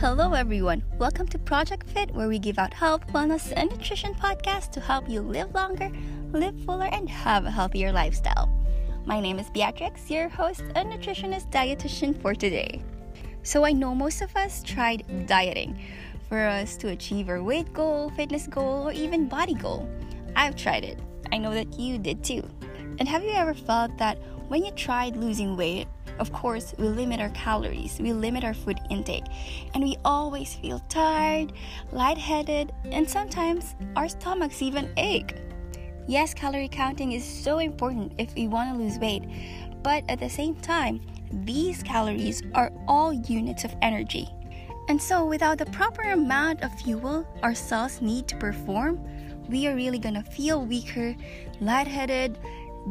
Hello, everyone. Welcome to Project Fit, where we give out health, wellness, and nutrition podcasts to help you live longer, live fuller, and have a healthier lifestyle. My name is Beatrix, your host and nutritionist dietitian for today. So, I know most of us tried dieting for us to achieve our weight goal, fitness goal, or even body goal. I've tried it. I know that you did too. And have you ever felt that when you tried losing weight, of course, we limit our calories, we limit our food intake, and we always feel tired, lightheaded, and sometimes our stomachs even ache. Yes, calorie counting is so important if we want to lose weight, but at the same time, these calories are all units of energy. And so, without the proper amount of fuel our cells need to perform, we are really gonna feel weaker, lightheaded,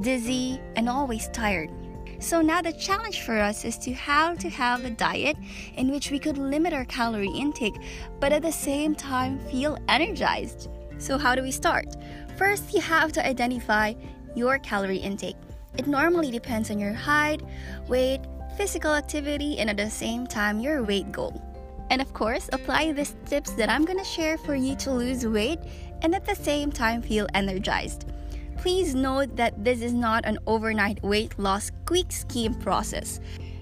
dizzy, and always tired. So now the challenge for us is to how to have a diet in which we could limit our calorie intake but at the same time feel energized. So how do we start? First, you have to identify your calorie intake. It normally depends on your height, weight, physical activity, and at the same time your weight goal. And of course, apply these tips that I'm gonna share for you to lose weight and at the same time feel energized. Please note that this is not an overnight weight loss quick scheme process.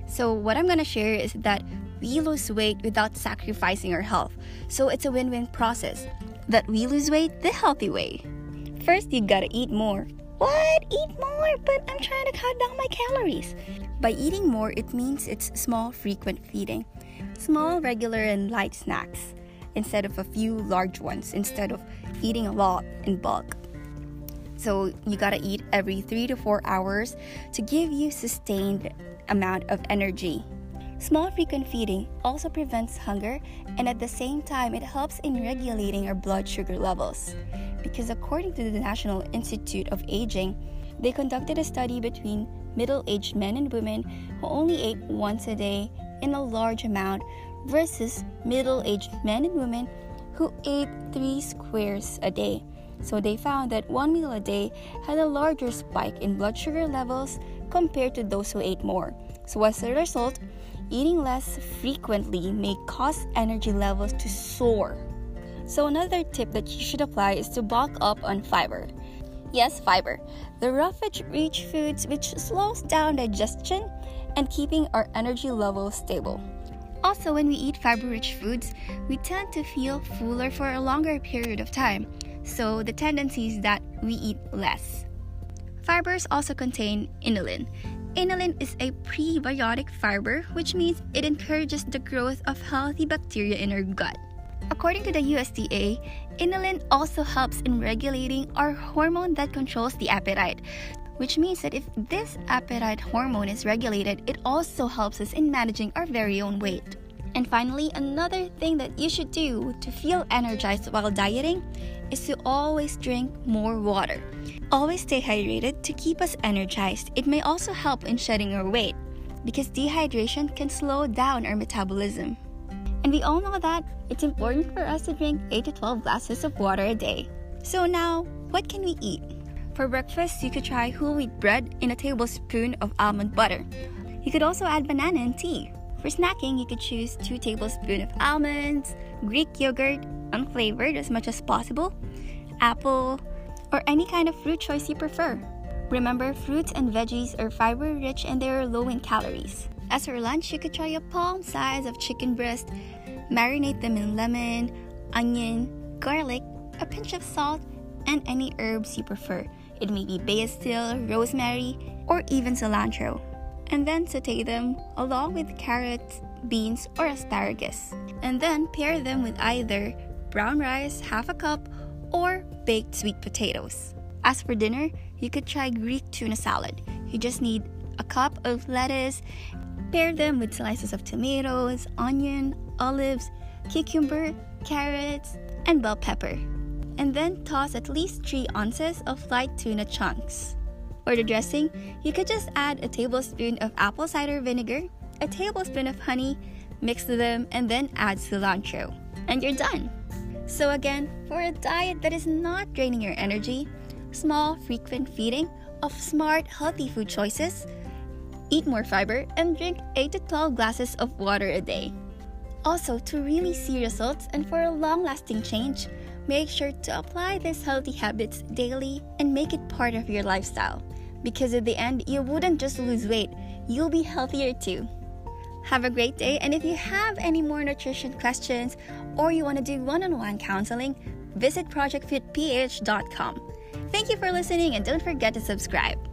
So, what I'm gonna share is that we lose weight without sacrificing our health. So, it's a win win process that we lose weight the healthy way. First, you gotta eat more. What? Eat more? But I'm trying to cut down my calories. By eating more, it means it's small, frequent feeding. Small, regular, and light snacks instead of a few large ones, instead of eating a lot in bulk. So you gotta eat every three to four hours to give you sustained amount of energy. Small frequent feeding also prevents hunger and at the same time it helps in regulating our blood sugar levels. Because according to the National Institute of Aging, they conducted a study between middle aged men and women who only ate once a day in a large amount versus middle aged men and women who ate three squares a day. So they found that one meal a day had a larger spike in blood sugar levels compared to those who ate more. So as a result, eating less frequently may cause energy levels to soar. So another tip that you should apply is to bulk up on fiber. Yes, fiber, the roughage rich foods which slows down digestion and keeping our energy levels stable. Also, when we eat fiber rich foods, we tend to feel fuller for a longer period of time, so the tendency is that we eat less. Fibers also contain inulin. Inulin is a prebiotic fiber, which means it encourages the growth of healthy bacteria in our gut. According to the USDA, inulin also helps in regulating our hormone that controls the appetite, which means that if this appetite hormone is regulated, it also helps us in managing our very own weight. And finally, another thing that you should do to feel energized while dieting is to always drink more water. Always stay hydrated to keep us energized. It may also help in shedding our weight because dehydration can slow down our metabolism. And we all know that it's important for us to drink 8 to 12 glasses of water a day. So now, what can we eat? For breakfast, you could try whole wheat bread in a tablespoon of almond butter. You could also add banana and tea. For snacking, you could choose 2 tablespoons of almonds, Greek yogurt, unflavored as much as possible, apple, or any kind of fruit choice you prefer. Remember, fruits and veggies are fiber rich and they are low in calories. As for lunch, you could try a palm size of chicken breast, marinate them in lemon, onion, garlic, a pinch of salt, and any herbs you prefer. It may be basil, rosemary, or even cilantro and then saute them along with carrots, beans, or asparagus. And then pair them with either brown rice, half a cup, or baked sweet potatoes. As for dinner, you could try Greek tuna salad. You just need a cup of lettuce, pair them with slices of tomatoes, onion, olives, cucumber, carrots, and bell pepper. And then toss at least 3 ounces of light tuna chunks. For the dressing, you could just add a tablespoon of apple cider vinegar, a tablespoon of honey, mix them, and then add cilantro. And you're done. So, again, for a diet that is not draining your energy, small, frequent feeding of smart, healthy food choices, eat more fiber, and drink 8 to 12 glasses of water a day. Also, to really see results and for a long lasting change, make sure to apply these healthy habits daily and make it part of your lifestyle. Because at the end, you wouldn't just lose weight, you'll be healthier too. Have a great day, and if you have any more nutrition questions or you want to do one on one counseling, visit projectfitph.com. Thank you for listening, and don't forget to subscribe.